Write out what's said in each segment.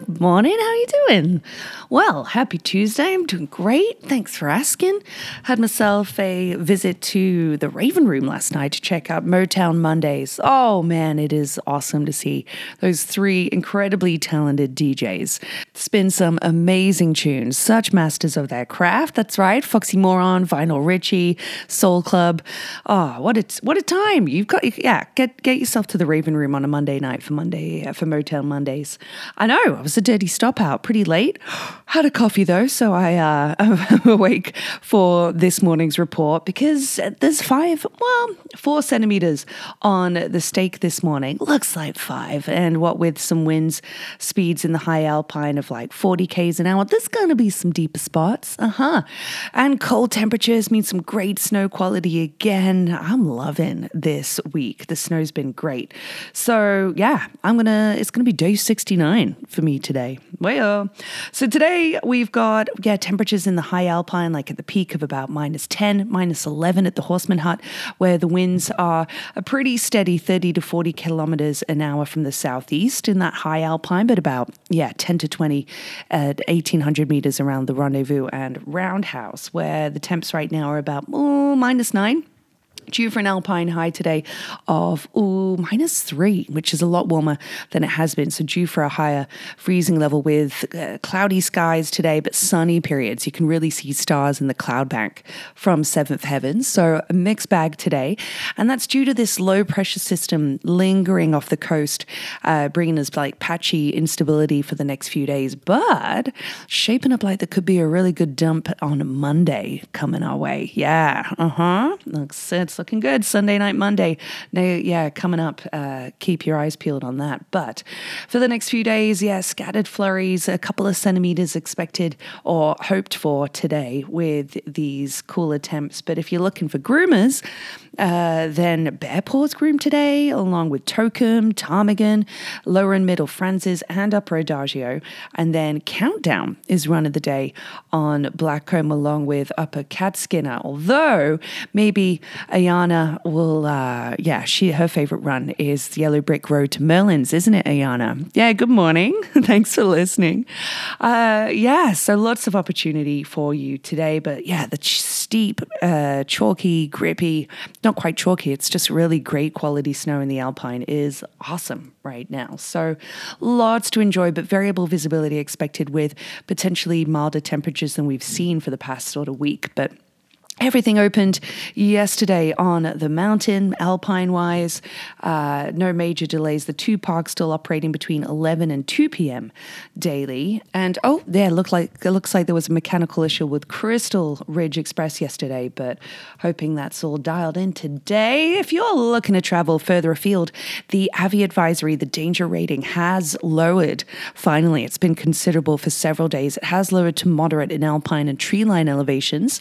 Good morning. How are you doing? Well, happy Tuesday. I'm doing great. Thanks for asking. Had myself a visit to the Raven Room last night to check out Motown Mondays. Oh man, it is awesome to see those three incredibly talented DJs spin some amazing tunes. Such masters of their craft. That's right. Foxy Moron, Vinyl Richie, Soul Club. Oh, what a what a time. You've got yeah, get get yourself to the Raven Room on a Monday night for Monday uh, for Motown Mondays. I know, was a dirty stop out pretty late. Had a coffee though, so I uh, am awake for this morning's report because there's five, well, four centimeters on the stake this morning. Looks like five, and what with some winds, speeds in the high alpine of like 40 k's an hour, there's going to be some deeper spots. Uh huh. And cold temperatures mean some great snow quality again. I'm loving this week. The snow's been great. So yeah, I'm gonna. It's gonna be day 69 for me today. Well, so today we've got yeah temperatures in the high alpine, like at the peak of about minus 10, minus 11 at the Horstman Hut, where the winds are a pretty steady 30 to 40 kilometers an hour from the southeast in that high alpine, but about yeah 10 to 20 at 1800 meters around the rendezvous and roundhouse, where the temps right now are about oh, minus nine due for an alpine high today of ooh, minus three, which is a lot warmer than it has been. So, due for a higher freezing level with uh, cloudy skies today, but sunny periods. You can really see stars in the cloud bank from seventh heaven. So, a mixed bag today. And that's due to this low pressure system lingering off the coast, uh, bringing us like patchy instability for the next few days, but shaping up like there could be a really good dump on Monday coming our way. Yeah, uh huh. Looks it's looking good. Sunday night, Monday. Now, yeah, coming up. Uh, keep your eyes peeled on that. But for the next few days, yeah, scattered flurries, a couple of centimeters expected or hoped for today with these cooler temps. But if you're looking for groomers, uh, then Bearpaws Groom today, along with Tokum, Ptarmigan, Lower and Middle Franz's, and Upper Adagio. And then Countdown is run of the day on Blackcomb, along with Upper Catskinner. Although maybe Ayana will, uh, yeah, she her favorite run is the Yellow Brick Road to Merlin's, isn't it, Ayana? Yeah, good morning. Thanks for listening. Uh, yeah, so lots of opportunity for you today. But yeah, the ch- steep, uh, chalky, grippy, not quite chalky, it's just really great quality snow in the Alpine is awesome right now. So lots to enjoy, but variable visibility expected with potentially milder temperatures than we've seen for the past sort of week. But Everything opened yesterday on the mountain, alpine wise. Uh, no major delays. The two parks still operating between 11 and 2 p.m. daily. And oh, there look like it looks like there was a mechanical issue with Crystal Ridge Express yesterday, but hoping that's all dialed in today. If you're looking to travel further afield, the Avi advisory, the danger rating has lowered. Finally, it's been considerable for several days. It has lowered to moderate in alpine and tree line elevations.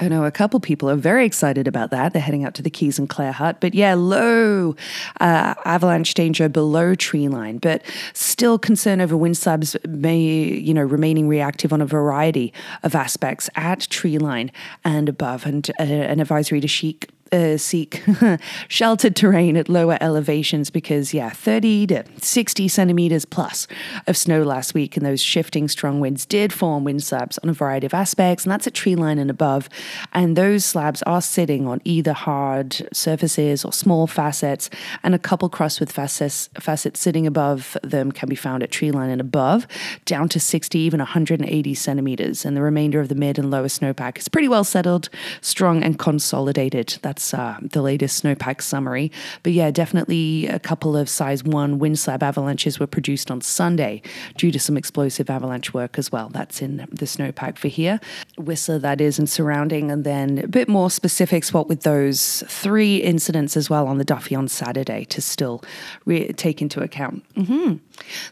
I know a couple people are very excited about that. They're heading out to the Kees and Claire Hut. But yeah, low uh, avalanche danger below tree line, but still concern over wind slabs may, you know, remaining reactive on a variety of aspects at tree line and above, and uh, an advisory to chic uh, seek sheltered terrain at lower elevations because, yeah, 30 to 60 centimeters plus of snow last week, and those shifting strong winds did form wind slabs on a variety of aspects, and that's at tree line and above. And those slabs are sitting on either hard surfaces or small facets, and a couple cross with facets, facets sitting above them can be found at tree line and above, down to 60, even 180 centimeters. And the remainder of the mid and lower snowpack is pretty well settled, strong, and consolidated. That's that's uh, the latest snowpack summary. But yeah, definitely a couple of size one wind slab avalanches were produced on Sunday due to some explosive avalanche work as well. That's in the snowpack for here. Whistler, that is, and surrounding. And then a bit more specifics what with those three incidents as well on the Duffey on Saturday to still re- take into account. Mm-hmm.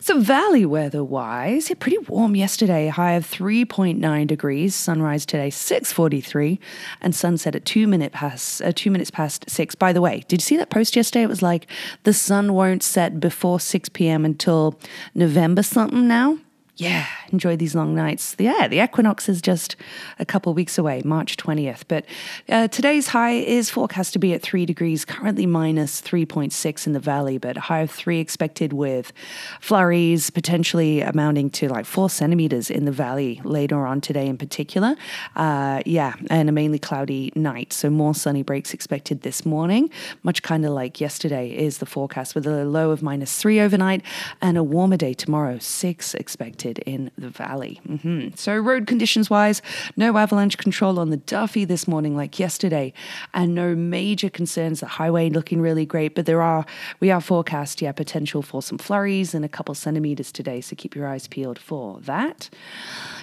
So, valley weather wise, yeah, pretty warm yesterday, high of 3.9 degrees. Sunrise today, 6.43, and sunset at 2 minute past, uh, two minutes past six. By the way, did you see that post yesterday? It was like the sun won't set before 6 p.m. until November something now yeah, enjoy these long nights. Yeah, the equinox is just a couple weeks away, March 20th. But uh, today's high is forecast to be at 3 degrees, currently minus 3.6 in the valley, but high of 3 expected with flurries potentially amounting to like 4 centimeters in the valley later on today in particular. Uh, yeah, and a mainly cloudy night. So more sunny breaks expected this morning, much kind of like yesterday is the forecast with a low of minus 3 overnight and a warmer day tomorrow, 6 expected in the valley. Mm-hmm. So, road conditions wise, no avalanche control on the Duffey this morning like yesterday, and no major concerns. The highway looking really great, but there are, we are forecast, yeah, potential for some flurries and a couple centimeters today. So, keep your eyes peeled for that.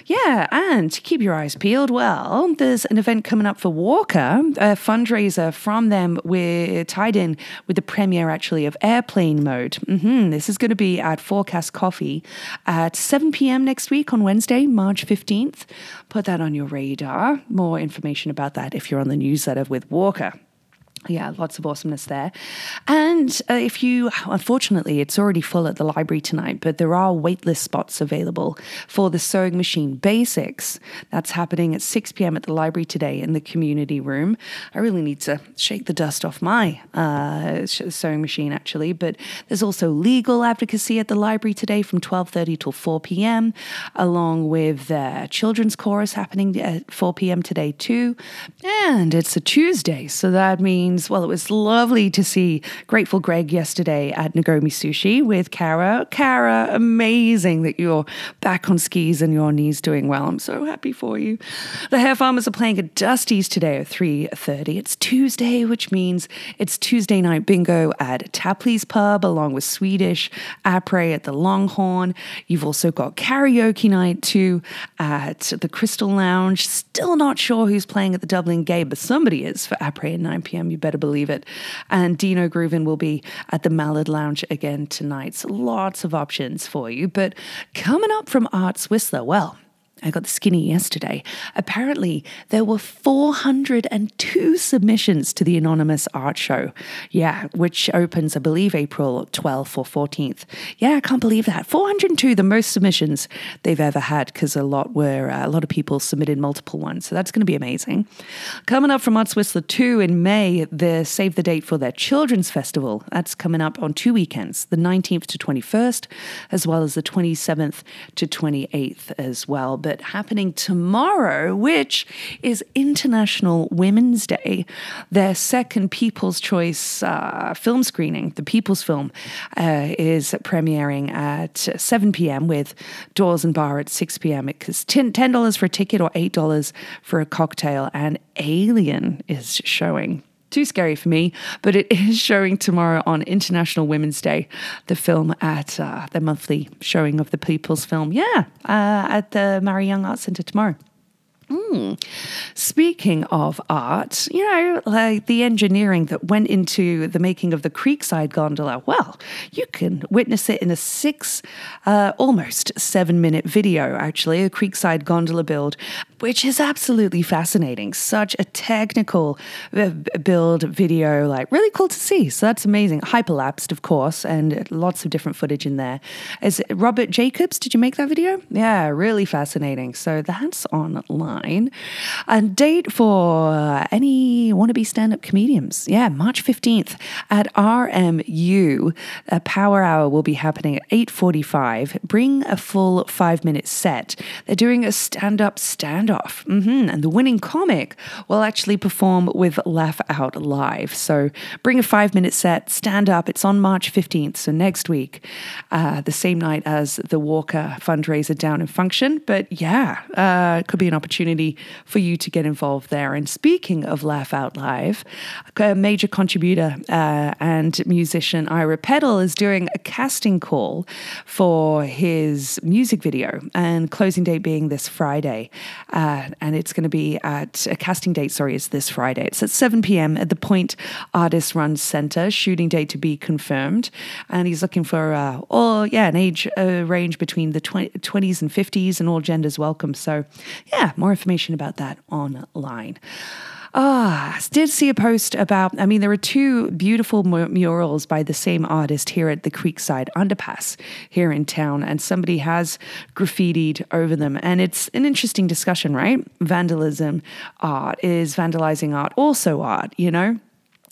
Yeah, and keep your eyes peeled. Well, there's an event coming up for Walker, a fundraiser from them. We're tied in with the premiere actually of Airplane Mode. Mm-hmm. This is going to be at Forecast Coffee at 7 p.m. next week on Wednesday, March 15th. Put that on your radar. More information about that if you're on the newsletter with Walker yeah, lots of awesomeness there. And uh, if you, unfortunately, it's already full at the library tonight, but there are waitlist spots available for the Sewing Machine Basics. That's happening at 6 p.m. at the library today in the community room. I really need to shake the dust off my uh, sewing machine, actually. But there's also legal advocacy at the library today from 12:30 till 4 p.m., along with uh, children's chorus happening at 4 p.m. today too. And it's a Tuesday, so that means well, it was lovely to see Grateful Greg yesterday at Nagomi Sushi with Kara. Kara, amazing that you're back on skis and your knees doing well. I'm so happy for you. The Hair Farmers are playing at Dusty's today at 3.30. It's Tuesday, which means it's Tuesday night bingo at Tapley's Pub along with Swedish Après at the Longhorn. You've also got karaoke night too at the Crystal Lounge. Still not sure who's playing at the Dubh Linn Gate, but somebody is for Après at 9 p.m. You better believe it. And Dino Groovin will be at the Mallard Lounge again tonight. So lots of options for you. But coming up from Arts Whistler, well, I got the skinny yesterday. Apparently, there were 402 submissions to the Anonymous Art Show. Yeah, which opens, I believe, April 12th or 14th. Yeah, I can't believe that. 402, the most submissions they've ever had, because a lot were, uh, a lot of people submitted multiple ones. So that's going to be amazing. Coming up from Arts Whistler 2 in May, the save the date for their Children's Festival. That's coming up on two weekends, the 19th to 21st, as well as the 27th to 28th as well happening tomorrow, which is International Women's Day. Their second People's Choice uh, film screening, the People's Film, uh, is premiering at 7 p.m. with Doors and Bar at 6 p.m. It's $10 for a ticket or $8 for a cocktail, and Alien is showing too scary for me, but it is showing tomorrow on International Women's Day, the film at uh, the monthly showing of the People's Film. Yeah, uh, at the Maury Young Arts Centre tomorrow. Mm. Speaking of art, you know, like the engineering that went into the making of the Creekside gondola, well, you can witness it in a six, uh, almost seven minute video, actually, a Creekside gondola build, which is absolutely fascinating. Such a technical uh, build video, like really cool to see. So that's amazing. Hyperlapsed, of course, and lots of different footage in there. Is Robert Jacobs? Did you make that video? Yeah, really fascinating. So that's online online. A date for any wannabe stand up comedians. Yeah, March 15th at RMU. A power hour will be happening at 8.45. Bring a full five minute set. They're doing a stand up standoff. Mm-hmm. And the winning comic will actually perform with Laugh Out Live. So bring a five minute set, stand up. It's on March 15th, so next week, uh, the same night as the Walker fundraiser down in function. But yeah, uh, it could be an opportunity opportunity for you to get involved there. And speaking of Laugh Out Live, a major contributor uh, and musician Ira Pedal is doing a casting call for his music video, and closing date being this Friday. Uh, and it's going to be at a casting date, sorry, is this Friday. It's at 7 p.m. at the Point Artist Run Center, shooting date to be confirmed. And he's looking for uh, all, yeah, an age uh, range between the 20, 20s and 50s, and all genders welcome. So, yeah, more information about that online. Ah, did see a post about. I mean, there are two beautiful murals by the same artist here at the Creekside Underpass here in town, and somebody has graffitied over them. And it's an interesting discussion, right? Vandalism art is vandalizing art also art, you know?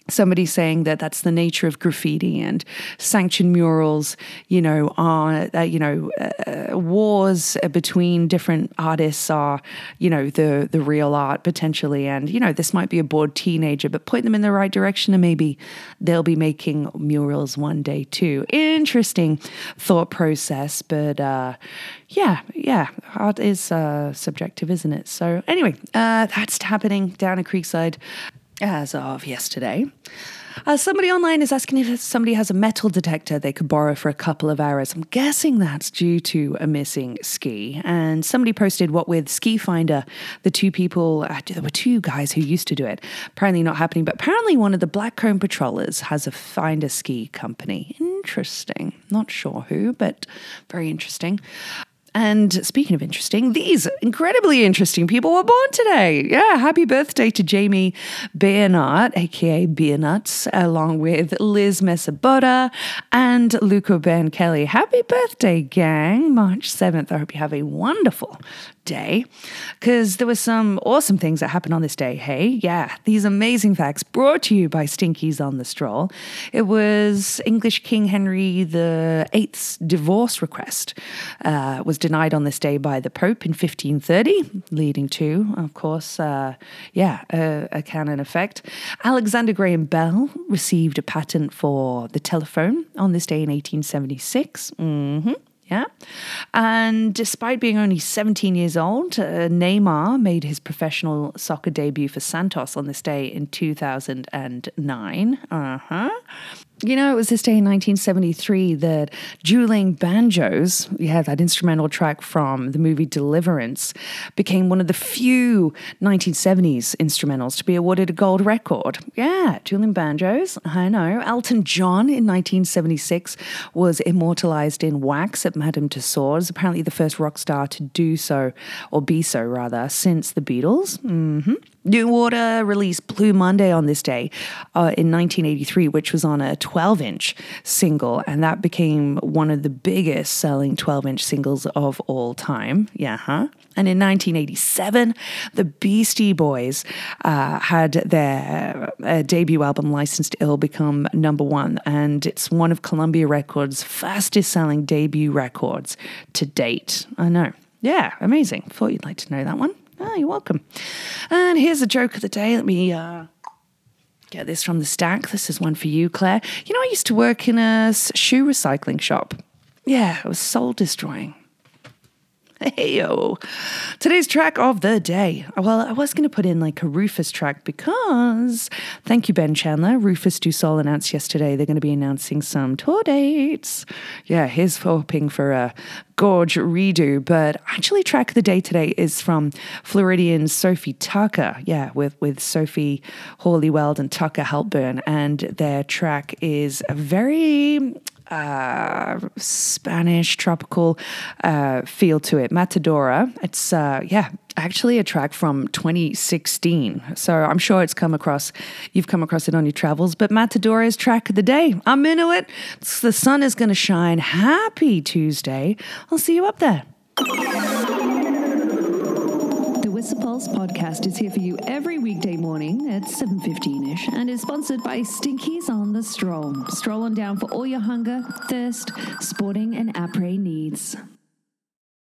Somebody saying that that's the nature of graffiti and sanctioned murals, you know, are, uh, you know, uh, wars between different artists are, you know, the, the real art potentially. And, you know, this might be a bored teenager, but point them in the right direction and maybe they'll be making murals one day too. Interesting thought process, but, uh, yeah, yeah, art is uh, subjective, isn't it? So, anyway, uh, that's happening down at Creekside as of yesterday. Uh, somebody online is asking if somebody has a metal detector they could borrow for a couple of hours. I'm guessing that's due to a missing ski. And somebody posted what with Ski Finder, the two people, uh, there were two guys who used to do it. Apparently not happening, but apparently one of the Blackcomb patrollers has a Finder ski company. Interesting. Not sure who, but very interesting. And speaking of interesting, these incredibly interesting people were born today. Yeah, happy birthday to Jamie Beernut, aka Beernuts, along with Liz Mesabota and Luca Ben Kelly. Happy birthday, gang. March 7th. I hope you have a wonderful day because there were some awesome things that happened on this day. Hey, yeah, these amazing facts brought to you by Stinkies on the Stroll. It was English King Henry VIII's divorce request uh, was denied on this day by the Pope in 1530, leading to, of course, uh, yeah, a, a canon effect. Alexander Graham Bell received a patent for the telephone on this day in 1876. Mm-hmm. Yeah. And despite being only 17 years old, uh, Neymar made his professional soccer debut for Santos on this day in 2009. Uh huh. You know, it was this day in 1973 that Dueling Banjos, yeah, that instrumental track from the movie Deliverance, became one of the few 1970s instrumentals to be awarded a gold record. Yeah, Dueling Banjos, I know. Elton John in 1976 was immortalized in wax at Madame Tussauds, apparently the first rock star to do so, or be so rather, since the Beatles. Mm-hmm. New Order released Blue Monday on this day uh, in 1983, which was on a 12 inch single, and that became one of the biggest selling 12 inch singles of all time. Yeah, huh? And in 1987, the Beastie Boys uh, had their uh, debut album, Licensed Ill, become number one. And it's one of Columbia Records' fastest selling debut records to date. I know. Yeah, amazing. Thought you'd like to know that one. Ah, you're welcome. And here's a joke of the day. Let me uh, get this from the stack. This is one for you, Claire. You know, I used to work in a shoe recycling shop. Yeah, it was soul destroying. Hey yo. Today's track of the day. Well, I was going to put in like a Rufus track because, thank you, Ben Chandler. Rufus Du Sol announced yesterday they're going to be announcing some tour dates. Yeah, he's hoping for a gorge redo. But actually, track of the day today is from Floridian Sofi Tukker. Yeah, with, with Sophie Hawley-Weld and Tucker Halpern. And their track is very uh, Spanish tropical uh, feel to it. Matadora. It's uh, yeah, actually a track from 2016. So I'm sure it's come across. You've come across it on your travels. But Matadora's track of the day. I'm into it. It's, the sun is going to shine. Happy Tuesday. I'll see you up there. Whistler Pulse podcast is here for you every weekday morning at 7.15ish and is sponsored by Stinkies on the Stroll. Stroll on down for all your hunger, thirst, sporting and après needs.